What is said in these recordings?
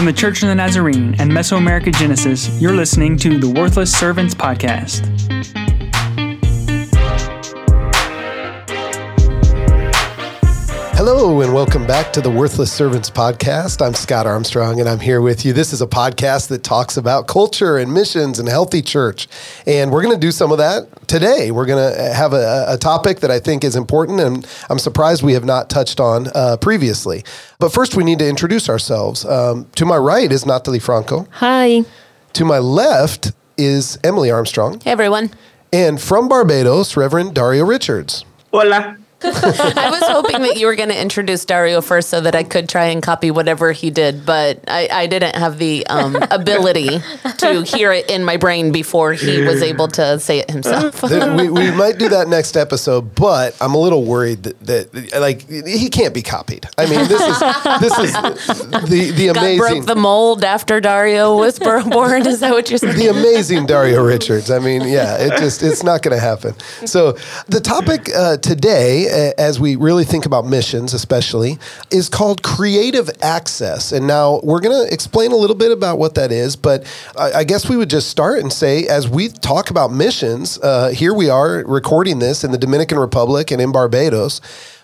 From the Church of the Nazarene and Mesoamerica Genesis, you're listening to the Worthless Servants Podcast. Hello, and welcome back to the Worthless Servants Podcast. I'm Scott Armstrong, and I'm here with you. This is a podcast that talks about culture and missions and healthy church. And we're going to do some of that today. We're going to have a, a, topic that I think is important, and I'm surprised we have not touched on uh, previously. But first, we need to introduce ourselves. Um, to my right is Natalie Franco. Hi. To my left is Emily Armstrong. Hey, everyone. And from Barbados, Reverend Dario Richards. Hola. I was hoping that you were going to introduce Dario first so that I could try and copy whatever he did, but I, I didn't have the um, ability to hear it in my brain before he was able to say it himself. we, we might do that next episode, but I'm a little worried that, that like he can't be copied. I mean, this is this is the the amazing God broke the mold after Dario was born. Is that what you're saying? The amazing Dario Richards. I mean, yeah, it just it's not going to happen. So the topic uh, today as we really think about missions, especially, is called creative access. And now we're going to explain a little bit about what that is. But I, I, guess we would just start and say, as we talk about missions, uh, here we are recording this in the Dominican Republic and in Barbados.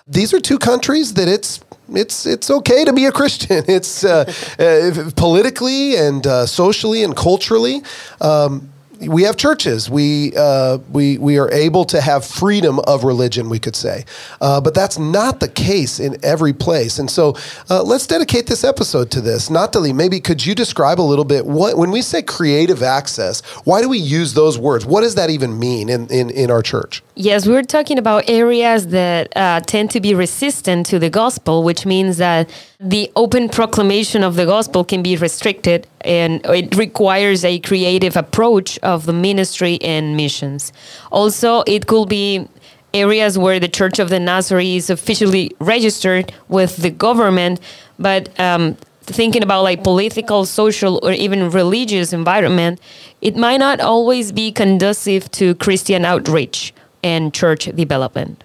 These are two countries that it's it's it's okay to be a Christian. It's uh, uh, politically and uh, socially and culturally. Um, we have churches. We uh, we we are able to have freedom of religion. We could say, uh, but that's not the case in every place. And so, uh, let's dedicate this episode to this. Natalie, maybe could you describe a little bit what when we say creative access? Why do we use those words? What does that even mean in in, in our church? Yes, we're talking about areas that uh, tend to be resistant to the gospel, which means that the open proclamation of the gospel can be restricted and it requires a creative approach of the ministry and missions. Also, it could be areas where the Church of the Nazarene is officially registered with the government, but um, thinking about like political, social, or even religious environment, it might not always be conducive to Christian outreach and church development.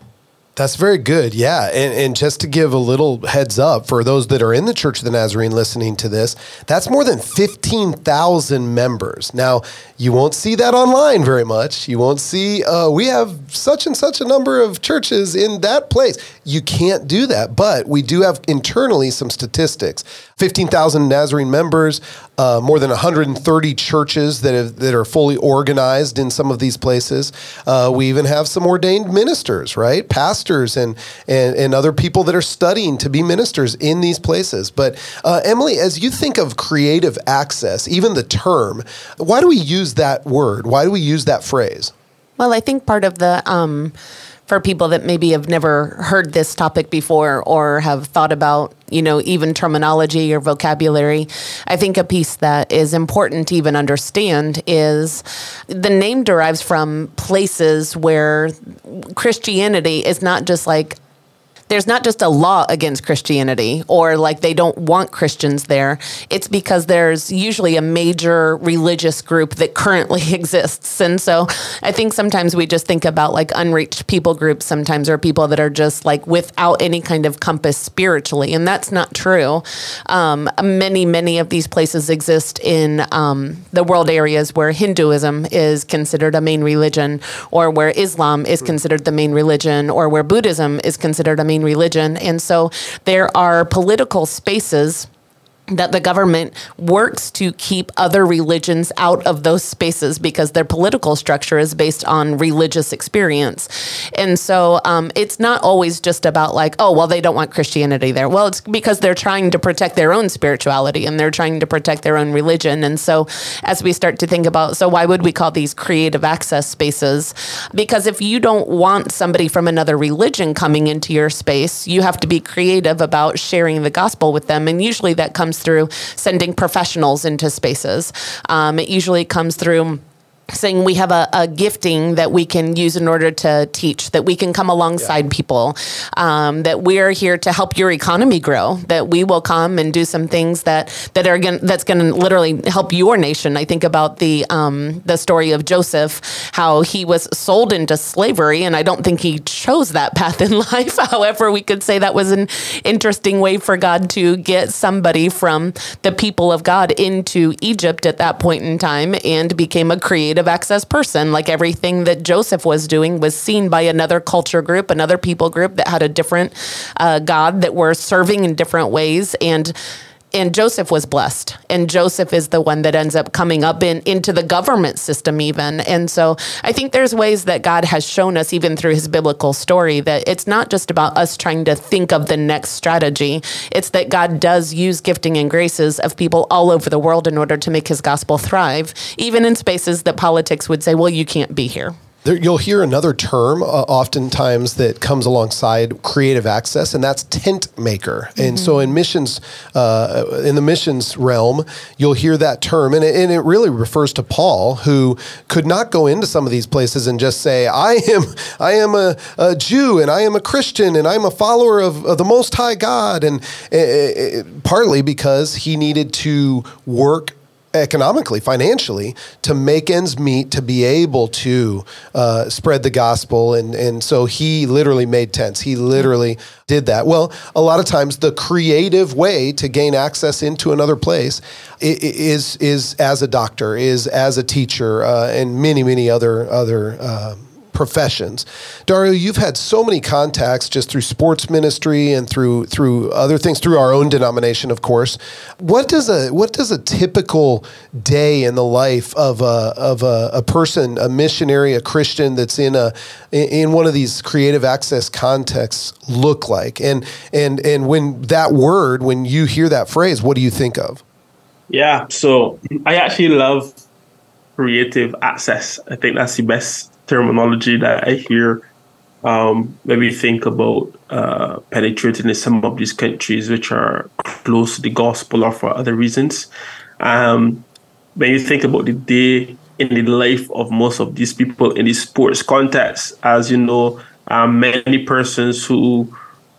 That's very good. Yeah. And, and, just to give a little heads up for those that are in the Church of the Nazarene listening to this, that's more than 15,000 members. Now, you won't see that online very much. You won't see, uh, we have such and such a number of churches in that place. You can't do that. But we do have internally some statistics 15,000 Nazarene members, uh, more than 130 churches that, have, that are fully organized in some of these places. Uh, we even have some ordained ministers, right? Pastors and, and, and other people that are studying to be ministers in these places. But uh, Emily, as you think of creative access, even the term, why do we use that word? Why do we use that phrase? Well, I think part of the um, for people that maybe have never heard this topic before or have thought about, you know, even terminology or vocabulary, I think a piece that is important to even understand is the name derives from places where Christianity is not just like there's not just a law against Christianity or like they don't want Christians there. It's because there's usually a major religious group that currently exists. And so I think sometimes we just think about like unreached people groups sometimes or people that are just like without any kind of compass spiritually. And that's not true. Um, many, many of these places exist in um, the world areas where Hinduism is considered a main religion or where Islam is considered the main religion or where Buddhism is considered a main religion. And so there are political spaces that the government works to keep other religions out of those spaces because their political structure is based on religious experience. And so um, it's not always just about like, oh, well, they don't want Christianity there. Well, it's because they're trying to protect their own spirituality and they're trying to protect their own religion. And so as we start to think about, so why would we call these creative access spaces? Because if you don't want somebody from another religion coming into your space, you have to be creative about sharing the gospel with them. And usually that comes through sending professionals into spaces. Um, it usually comes through saying we have a, a, gifting that we can use in order to teach, that we can come alongside yeah. people, um, that we're here to help your economy grow, that we will come and do some things that that are going that's going to literally help your nation. I think about the um, the story of Joseph, how he was sold into slavery, and I don't think he chose that path in life. However, we could say that was an interesting way for God to get somebody from the people of God into Egypt at that point in time, and became a creative of access person. Like everything that Joseph was doing was seen by another culture group, another people group that had a different uh, God that were serving in different ways. And and Joseph was blessed. And Joseph is the one that ends up coming up in into the government system even. And so I think there's ways that God has shown us even through his biblical story that it's not just about us trying to think of the next strategy. It's that God does use gifting and graces of people all over the world in order to make his gospel thrive, even in spaces that politics would say, well, you can't be here. There, you'll hear another term uh, oftentimes that comes alongside creative access, and that's tent maker. Mm-hmm. And so, in missions, uh, in the missions realm, you'll hear that term, and it, and it, really refers to Paul, who could not go into some of these places and just say, "I am, I am a, a Jew, and I am a Christian, and I'm a follower of, of the Most High God," and uh, partly because he needed to work economically, financially, to make ends meet, to be able to uh, spread the gospel. And, and so he literally made tents. He literally did that. Well, a lot of times the creative way to gain access into another place is, is as a doctor, is as a teacher, uh, and many, many other, other uh, professions. Dario, you've had so many contacts just through sports ministry and through through other things, through our own denomination, of course. What does a what does a typical day in the life of a of a, a person, a missionary, a Christian that's in a in one of these creative access contexts look like? And and and when that word, when you hear that phrase, what do you think of? Yeah, so I actually love creative access. I think that's the best terminology that I hear um, maybe think about uh, penetrating in some of these countries which are close to the gospel or for other reasons. Um, when you think about the day in the life of most of these people in the sports context, as you know, um, many persons who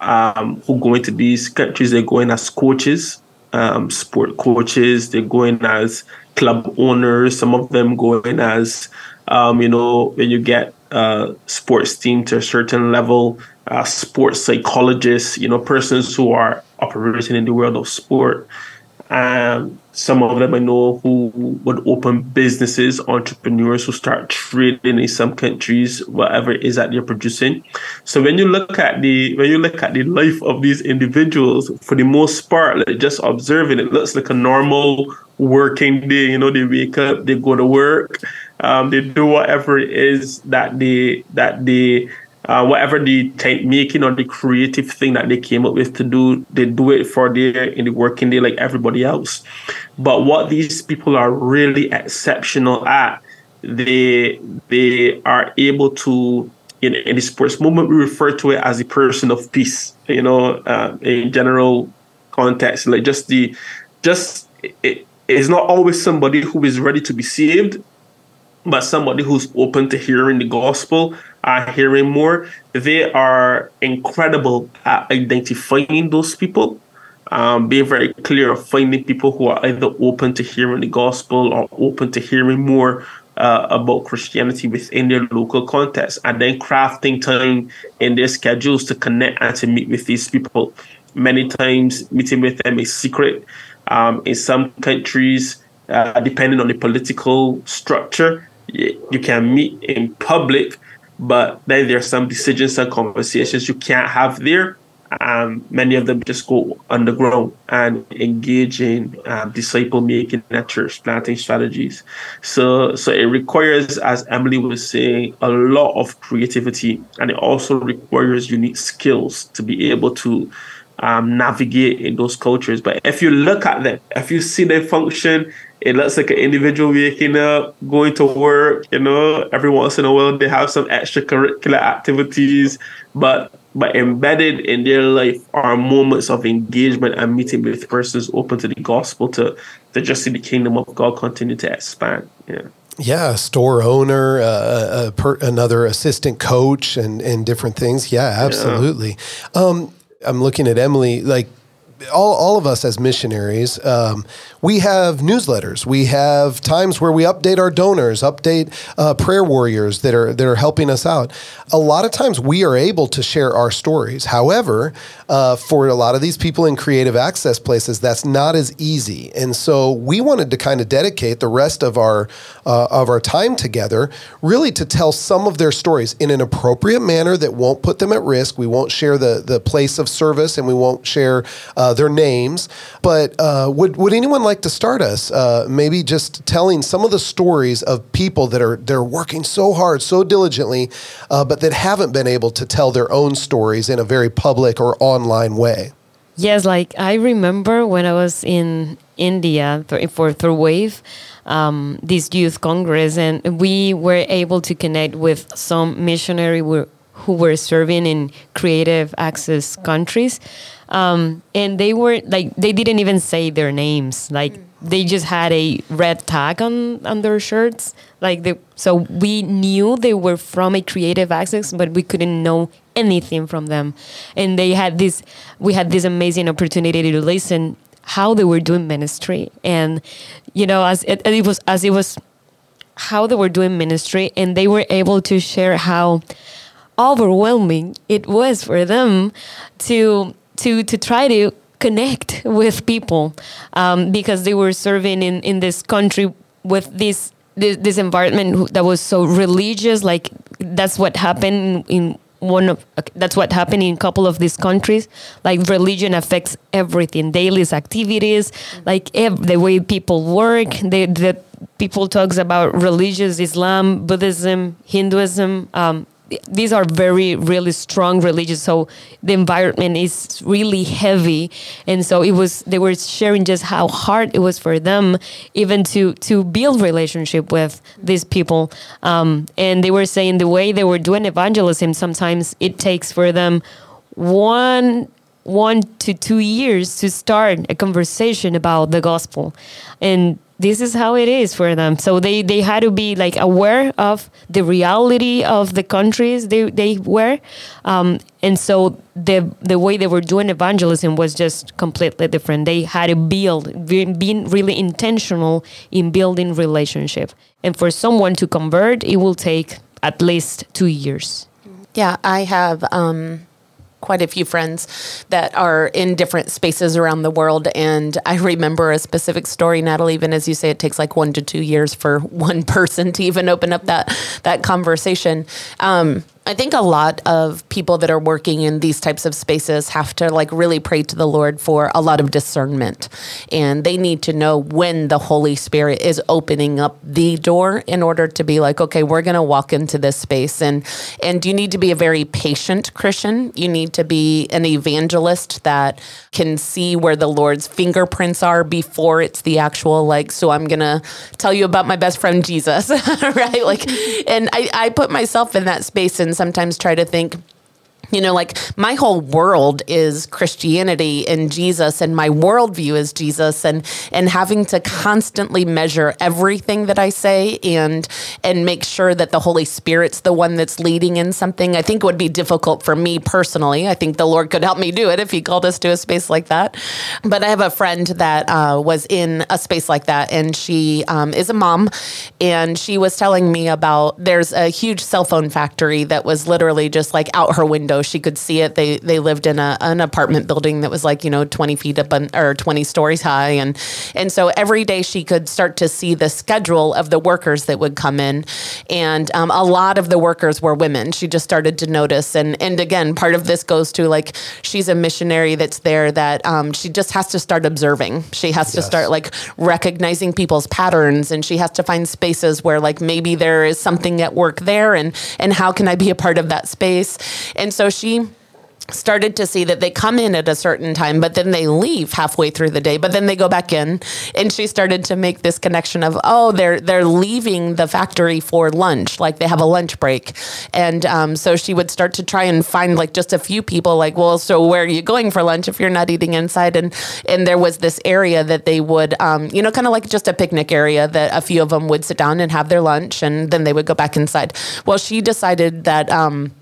um, who go into these countries, they're going as coaches, um, sport coaches, they're going as club owners, some of them going as um, you know, when you get uh, sports team to a certain level, uh, sports psychologists, you know, persons who are operating in the world of sport. Um, some of them I know who would open businesses, entrepreneurs who start trading in some countries, whatever it is that they're producing. So when you look at the when you look at the life of these individuals, for the most part, like just observing, it looks like a normal working day. You know, they wake up, they go to work, um, they do whatever it is that they that they uh, whatever the making or the creative thing that they came up with to do, they do it for their in the working day like everybody else. But what these people are really exceptional at, they they are able to in, in the sports movement we refer to it as the person of peace. You know, uh, in general context, like just the just it is not always somebody who is ready to be saved but somebody who's open to hearing the gospel, uh, hearing more, they are incredible at identifying those people, um, being very clear of finding people who are either open to hearing the gospel or open to hearing more uh, about Christianity within their local context, and then crafting time in their schedules to connect and to meet with these people. Many times, meeting with them is secret. Um, in some countries, uh, depending on the political structure, you can meet in public, but then there's some decisions and conversations you can't have there. Um, many of them just go underground and engage in um, disciple making at church planting strategies. So, so it requires, as Emily was saying, a lot of creativity, and it also requires unique skills to be able to um, navigate in those cultures. But if you look at them, if you see them function it looks like an individual waking up, going to work, you know, every once in a while they have some extracurricular activities, but but embedded in their life are moments of engagement and meeting with persons open to the gospel to to just see the kingdom of God continue to expand. Yeah. Yeah, a store owner, uh, a per, another assistant coach, and and different things. Yeah, absolutely. Um, I'm looking at Emily. Like all, all of us as missionaries, um, we have newsletters. We have times where we update our donors, update uh, prayer warriors that are that are helping us out. A lot of times we are able to share our stories. However, uh, for a lot of these people in creative access places, that's not as easy. And so we wanted to kind of dedicate the rest of our uh, of our time together, really to tell some of their stories in an appropriate manner that won't put them at risk. We won't share the the place of service, and we won't share uh, their names. But uh, would would anyone like to start us? Uh, maybe just telling some of the stories of people that are they're working so hard, so diligently, uh, but that haven't been able to tell their own stories in a very public or online way. Yes, like I remember when I was in India for Third Wave, um, this youth congress, and we were able to connect with some missionary who were serving in creative access countries. Um, and they were like, they didn't even say their names. Like, they just had a red tag on, on their shirts. Like, they, so we knew they were from a creative access, but we couldn't know anything from them. And they had this, we had this amazing opportunity to listen how they were doing ministry. And, you know, as it, it was, as it was how they were doing ministry, and they were able to share how overwhelming it was for them to to to try to connect with people um, because they were serving in in this country with this this, this environment that was so religious like that's what happened in one of that's what happened in a couple of these countries. Like religion affects everything daily activities like the way people work the, the people talks about religious islam buddhism hinduism um, these are very really strong religious so the environment is really heavy. And so it was they were sharing just how hard it was for them even to to build relationship with these people. Um, and they were saying the way they were doing evangelism sometimes it takes for them one one to two years to start a conversation about the gospel. And this is how it is for them. So they, they had to be like aware of the reality of the countries they, they were. Um, and so the the way they were doing evangelism was just completely different. They had to build, being really intentional in building relationship. And for someone to convert, it will take at least two years. Yeah, I have um, quite a few friends that are in different spaces around the world. And I remember a specific story, Natalie, even as you say, it takes like one to two years for one person to even open up that, that conversation. Um, I think a lot of people that are working in these types of spaces have to like really pray to the Lord for a lot of discernment. And they need to know when the Holy Spirit is opening up the door in order to be like, okay, we're going to walk into this space. And, and you need to be a very patient Christian. You need to be an evangelist that can see where the Lord's fingerprints are before it's the actual, like, so I'm going to tell you about my best friend Jesus, right? Like, and I, I put myself in that space and sometimes try to think you know, like my whole world is Christianity and Jesus, and my worldview is Jesus, and and having to constantly measure everything that I say and and make sure that the Holy Spirit's the one that's leading in something. I think it would be difficult for me personally. I think the Lord could help me do it if He called us to a space like that. But I have a friend that uh, was in a space like that, and she um, is a mom, and she was telling me about there's a huge cell phone factory that was literally just like out her window she could see it. They they lived in a, an apartment building that was like you know twenty feet up or twenty stories high, and and so every day she could start to see the schedule of the workers that would come in, and um, a lot of the workers were women. She just started to notice, and and again, part of this goes to like she's a missionary that's there that um, she just has to start observing. She has to start like recognizing people's patterns, and she has to find spaces where like maybe there is something at work there, and and how can I be a part of that space? And so she started to see that they come in at a certain time, but then they leave halfway through the day, but then they go back in. And she started to make this connection of, oh, they're they're leaving the factory for lunch, like they have a lunch break. And um, so she would start to try and find like just a few people, like, well, so where are you going for lunch if you're not eating inside? And and there was this area that they would, um, you know, kind of like just a picnic area that a few of them would sit down and have their lunch, and then they would go back inside. Well, she decided that. Um,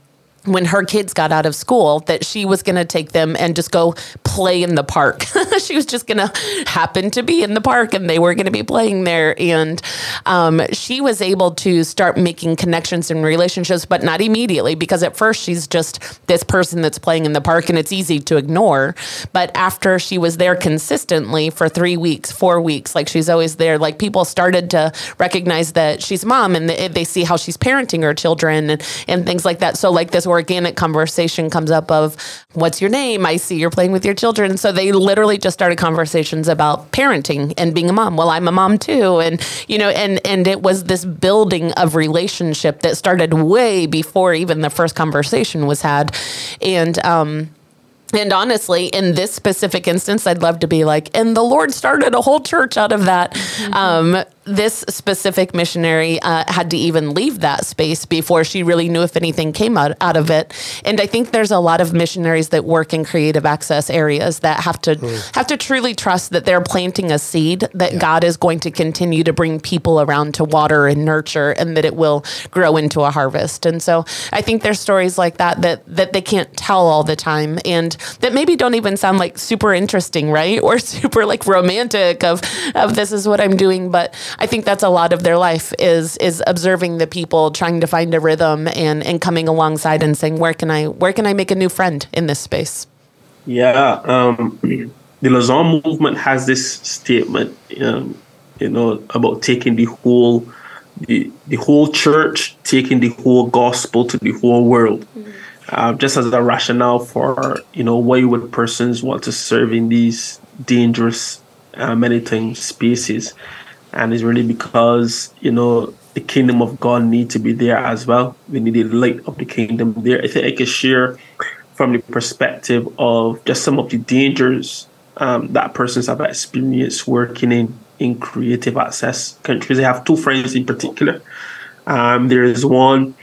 when her kids got out of school that she was going to take them and just go play in the park. she was just going to happen to be in the park and they were going to be playing there. And um, she was able to start making connections and relationships, but not immediately because at first she's just this person that's playing in the park and it's easy to ignore. But after she was there consistently for three weeks, four weeks, like she's always there, like people started to recognize that she's mom and they see how she's parenting her children and, and things like that. So, like this organic conversation comes up of what's your name? I see you're playing with your children. So they literally just started conversations about parenting and being a mom. Well, I'm a mom too. And, you know, and, and it was this building of relationship that started way before even the first conversation was had. And, um, and honestly, in this specific instance, I'd love to be like, and the Lord started a whole church out of that. Mm-hmm. Um, this specific missionary uh, had to even leave that space before she really knew if anything came out, out of it. And I think there's a lot of missionaries that work in creative access areas that have to mm. have to truly trust that they're planting a seed that yeah. God is going to continue to bring people around to water and nurture, and that it will grow into a harvest. And so I think there's stories like that that that they can't tell all the time, and that maybe don't even sound like super interesting, right? Or super like romantic of of this is what I'm doing, but I think that's a lot of their life is is observing the people, trying to find a rhythm, and and coming alongside and saying, where can I where can I make a new friend in this space? Yeah, um, the Lausanne movement has this statement, um, you know, about taking the whole the, the whole church, taking the whole gospel to the whole world. Mm-hmm. Uh, just as a rationale for you know why would persons want to serve in these dangerous uh, many times spaces and it's really because you know the kingdom of God need to be there as well. We need the light of the kingdom there. I think I can share from the perspective of just some of the dangers um, that persons have experienced working in in creative access countries. I have two friends in particular. Um, there is one.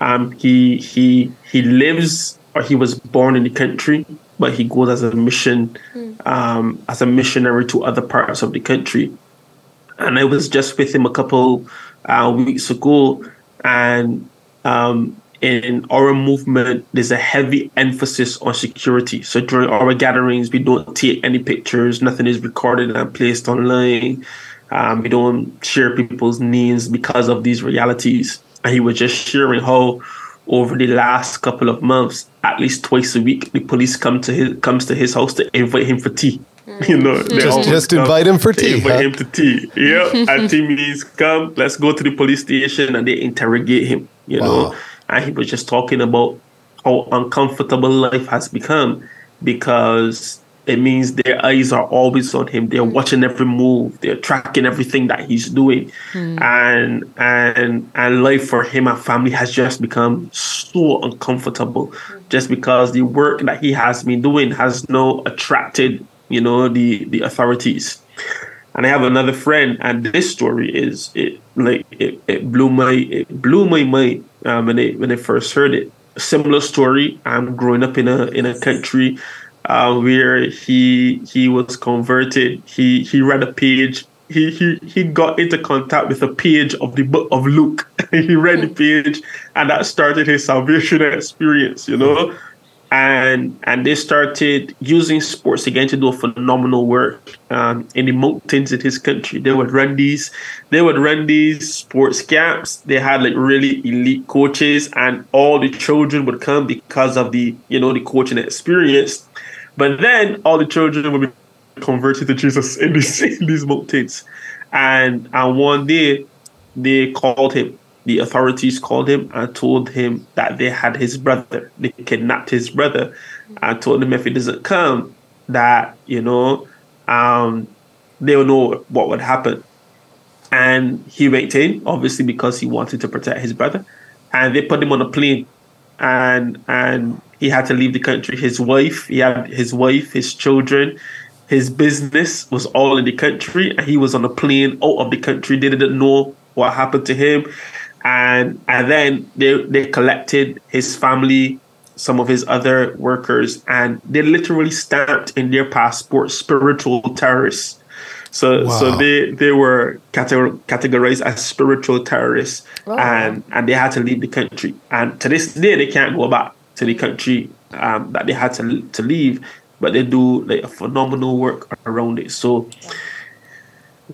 Um, he he he lives or he was born in the country, but he goes as a mission mm. um, as a missionary to other parts of the country and I was just with him a couple uh, weeks ago, and um, in our movement, there's a heavy emphasis on security. So during our gatherings, we don't take any pictures. Nothing is recorded and placed online. Um, we don't share people's names because of these realities. And he was just sharing how over the last couple of months, at least twice a week, the police come to his comes to his house to invite him for tea. You know, just, just invite him for tea. Invite huh? him to tea. Yeah, and Tim means come, let's go to the police station, and they interrogate him. You wow. know, and he was just talking about how uncomfortable life has become because it means their eyes are always on him. They're watching every move. They're tracking everything that he's doing, mm. and and and life for him and family has just become so uncomfortable, mm. just because the work that he has been doing has now attracted you know, the the authorities. And I have another friend, and this story is it like it, it blew my it blew my mind um, when I when I first heard it. A similar story. I'm growing up in a in a country uh, where he he was converted. He he read a page. He, he he got into contact with a page of the book of Luke. he read the page, and that started his salvation experience. You know, and and they started using sports again to do a phenomenal work um, in the mountains in his country. They would run these, they would run these sports camps. They had like really elite coaches, and all the children would come because of the you know the coaching experience. But then all the children would be converted to Jesus in these in these mountains, and and one day they called him the authorities called him and told him that they had his brother. They kidnapped his brother and told him if he doesn't come, that, you know, um, they will know what would happen. And he went in, obviously, because he wanted to protect his brother. And they put him on a plane and and he had to leave the country. His wife, he had his wife, his children, his business was all in the country, and he was on a plane out of the country. They didn't know what happened to him, and and then they they collected his family, some of his other workers, and they literally stamped in their passport spiritual terrorists. So Wow. so they they were categorized as spiritual terrorists, Oh. and and they had to leave the country. And to this day, they can't go back to the country um, that they had to to leave. But they do like a phenomenal work around it. So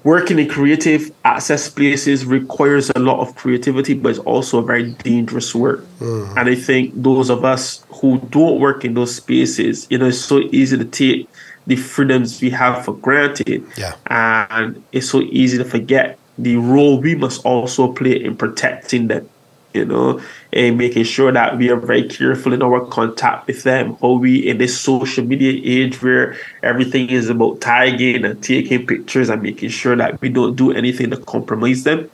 working in creative access places requires a lot of creativity, but it's also a very dangerous work. Mm. And I think those of us who don't work in those spaces, you know, it's so easy to take the freedoms we have for granted. Yeah. And it's so easy to forget the role we must also play in protecting them, you know, and making sure that we are very careful in our contact with them. How we, in this social media age where everything is about tagging and taking pictures and making sure that we don't do anything to compromise them.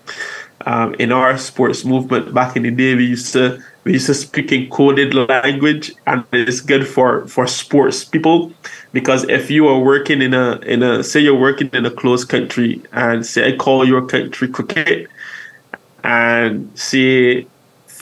Um, in our sports movement back in the day, we used to we used to speak in coded language, and it's good for for sports people because if you are working in a in a say you're working in a closed country and say I call your country cricket and say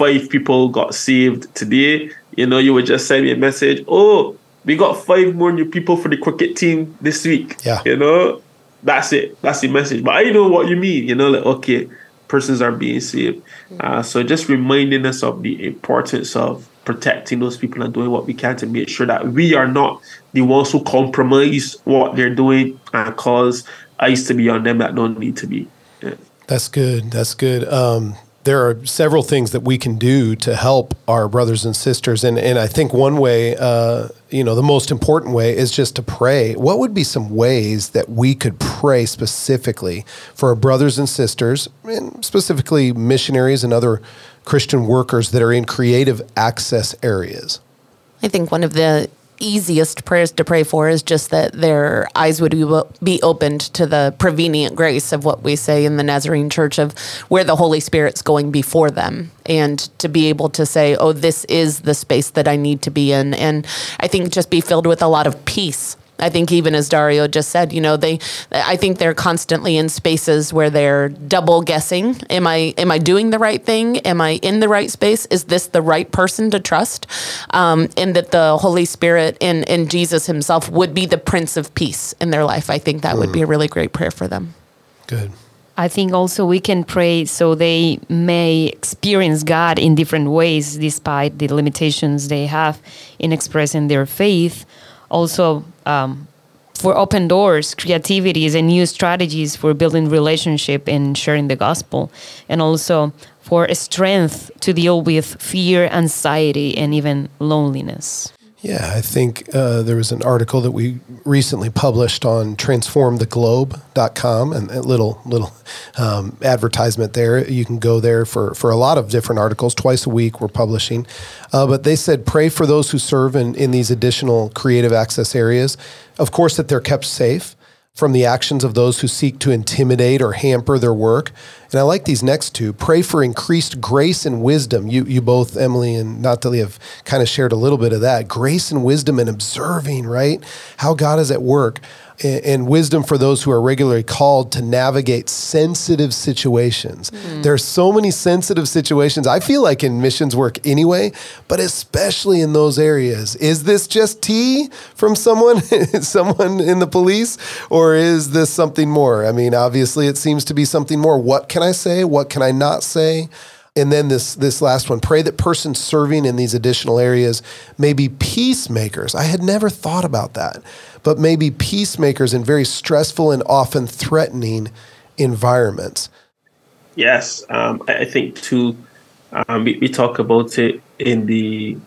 five people got saved today, you know, you would just send me a message, oh, we got five more new people for the cricket team this week. Yeah. You know, that's it. That's the message. But I know what you mean, you know, like, okay, persons are being saved. Uh, so just reminding us of the importance of protecting those people and doing what we can to make sure that we are not the ones who compromise what they're doing and cause eyes to be on them that don't need to be. Yeah. That's good. That's good. Um, there are several things that we can do to help our brothers and sisters, and and I think one way, uh, you know, the most important way is just to pray. What would be some ways that we could pray specifically for our brothers and sisters, and specifically missionaries and other Christian workers that are in creative access areas? I think one of the easiest prayers to pray for is just that their eyes would be, opened to the prevenient grace of what we say in the Nazarene Church of where the Holy Spirit's going before them and to be able to say, oh, this is the space that I need to be in. And I think just be filled with a lot of peace. I think even as Dario just said, you know, they I think they're constantly in spaces where they're double guessing. Am I am I doing the right thing? Am I in the right space? Is this the right person to trust? Um, and that the Holy Spirit and, and Jesus himself would be the Prince of Peace in their life. I think that would be a really great prayer for them. Good. I think also we can pray so they may experience God in different ways despite the limitations they have in expressing their faith. Also, um, for open doors, creativities, and new strategies for building relationship and sharing the gospel, and also for strength to deal with fear, anxiety, and even loneliness. Yeah, I think uh, there was an article that we recently published on transformtheglobe.com and a little little um, advertisement there. You can go there for, for a lot of different articles. Twice a week we're publishing. Uh, but they said pray for those who serve in, in these additional creative access areas. Of course, that they're kept safe from the actions of those who seek to intimidate or hamper their work. And I like these next two. Pray for increased grace and wisdom. You, you both, Emily and Natalie, have kind of shared a little bit of that. Grace and wisdom and observing, right? How God is at work. And, wisdom for those who are regularly called to navigate sensitive situations. Mm-hmm. There are so many sensitive situations. I feel like in missions work anyway, but especially in those areas. Is this just tea from someone, someone in the police, or is this something more? I mean, obviously, it seems to be something more. What can I say? What can I not say? And then this this last one, pray that persons serving in these additional areas may be peacemakers. I had never thought about that, but maybe peacemakers in very stressful and often threatening environments. Yes, um, I I think too. Um, we, we talk about it in the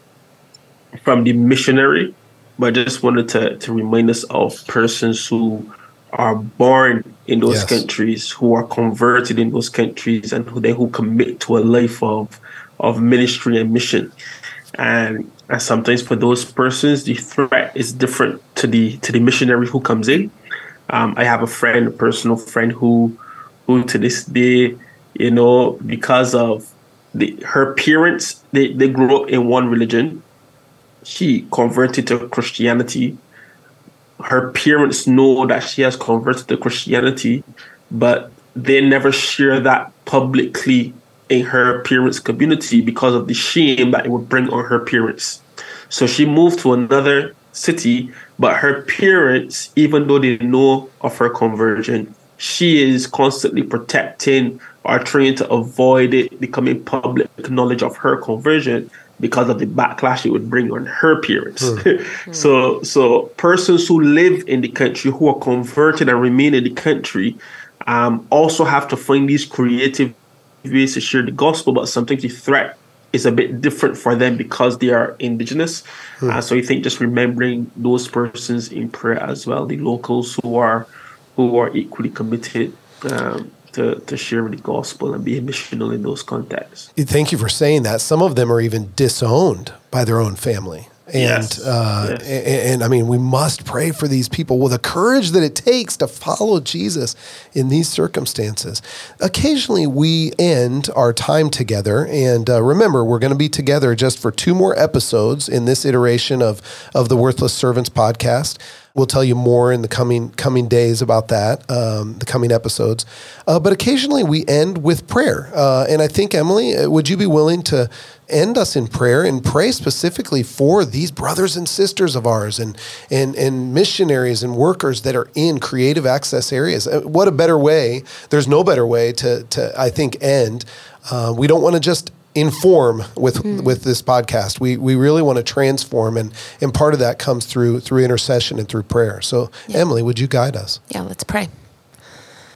from the missionary, but I just wanted to to remind us of persons who are born in those Yes. countries, who are converted in those countries, and who they who commit to a life of of ministry and mission. And and sometimes for those persons, the threat is different to the to the missionary who comes in. Um, I have a friend, a personal friend, who who to this day, you know, because of the, her parents they, they grew up in one religion. She converted to Christianity. Her parents know that she has converted to Christianity, but they never share that publicly in her parents' community because of the shame that it would bring on her parents. So she moved to another city, but her parents, even though they know of her conversion, she is constantly protecting or trying to avoid it becoming public knowledge of her conversion because of the backlash it would bring on her parents. Hmm. so so persons who live in the country who are converted and remain in the country um, also have to find these creative ways to share the gospel, but sometimes the threat is a bit different for them because they are indigenous. Hmm. Uh, so I think just remembering those persons in prayer as well, the locals who are who are equally committed um, to, to share the gospel and be missional in those contexts. Thank you for saying that. Some of them are even disowned by their own family. And, yes. Uh, yes. and, and I mean, we must pray for these people with the courage that it takes to follow Jesus in these circumstances. Occasionally, we end our time together, and uh, remember, we're going to be together just for two more episodes in this iteration of of the Worthless Servants podcast. We'll tell you more in the coming coming days about that, um, the coming episodes. Uh, but occasionally we end with prayer, uh, and I think Emily, uh, would you be willing to end us in prayer and pray specifically for these brothers and sisters of ours and and and missionaries and workers that are in creative access areas? Uh, what a better way! There's no better way to to I think end. Uh, we don't want to just inform with mm. with this podcast. We we really want to transform, and and part of that comes through through intercession and through prayer. So, yeah. Emily, would you guide us? Yeah, let's pray.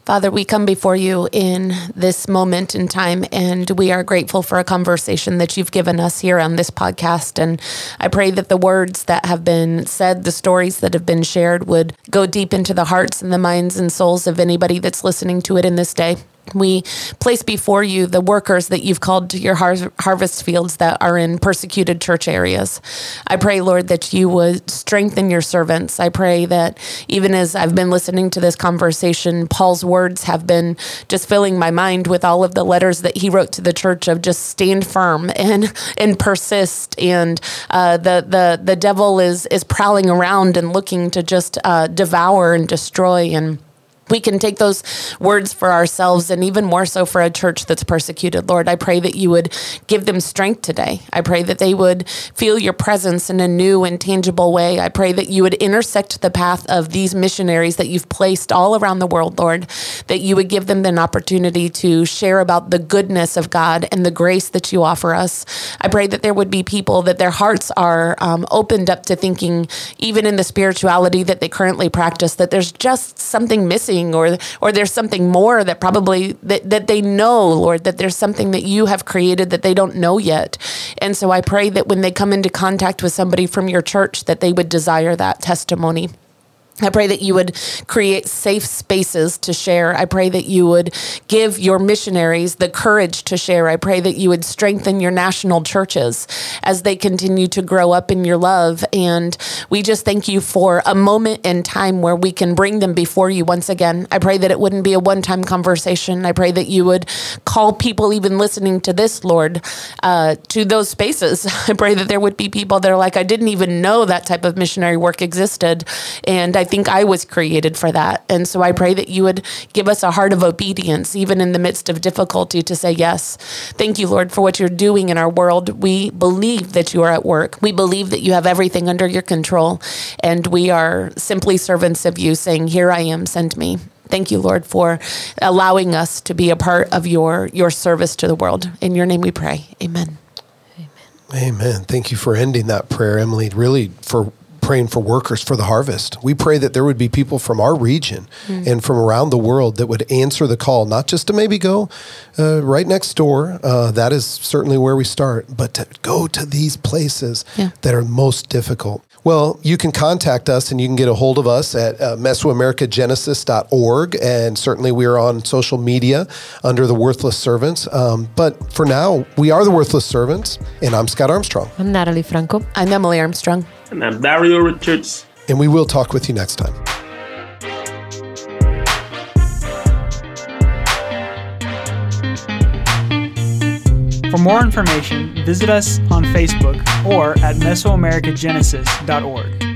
Father, we come before you in this moment in time, and we are grateful for a conversation that you've given us here on this podcast. And I pray that the words that have been said, the stories that have been shared, would go deep into the hearts and the minds and souls of anybody that's listening to it in this day. We place before you the workers that you've called to your har- harvest fields that are in persecuted church areas. I pray, Lord, that you would strengthen your servants. I pray that even as I've been listening to this conversation, Paul's words have been just filling my mind with all of the letters that he wrote to the church of just stand firm and and persist. And uh, the the the devil is is prowling around and looking to just uh, devour and destroy and we can take those words for ourselves and even more so for a church that's persecuted. Lord, I pray that you would give them strength today. I pray that they would feel your presence in a new and tangible way. I pray that you would intersect the path of these missionaries that you've placed all around the world, Lord, that you would give them an opportunity to share about the goodness of God and the grace that you offer us. I pray that there would be people that their hearts are um, opened up to thinking, even in the spirituality that they currently practice, that there's just something missing or or there's something more that probably that, that they know lord that there's something that you have created that they don't know yet. And so i pray that when they come into contact with somebody from your church that they would desire that testimony I pray that you would create safe spaces to share. I pray that you would give your missionaries the courage to share. I pray that you would strengthen your national churches as they continue to grow up in your love. And we just thank you for a moment in time where we can bring them before you once again. I pray that it wouldn't be a one time conversation. I pray that you would call people, even listening to this, Lord, uh, to those spaces. I pray that there would be people that are like, I didn't even know that type of missionary work existed. And I think I was created for that. And so I pray that you would give us a heart of obedience, even in the midst of difficulty, to say yes. Thank you, Lord, for what you're doing in our world. We believe that you are at work. We believe that you have everything under your control. And we are simply servants of you, saying, Here I am, send me. Thank you, Lord, for allowing us to be a part of your, your service to the world. In your name we pray. Amen. Amen. Thank you for ending that prayer, Emily. Really, for praying for workers for the harvest. We pray that there would be people from our region mm. and from around the world that would answer the call, not just to maybe go uh, right next door. Uh, that is certainly where we start, but to go to these places yeah. that are most difficult. Well, you can contact us and you can get a hold of us at uh, Mesoamericagenesis.org. And certainly we are on social media under the Worthless Servants. Um, but for now, we are the Worthless Servants. And I'm Scott Armstrong. I'm Natalie Franco. I'm Emily Armstrong. And I'm Dario Richards. And we will talk with you next time. For more information, visit us on Facebook or at Mesoamericagenesis.org.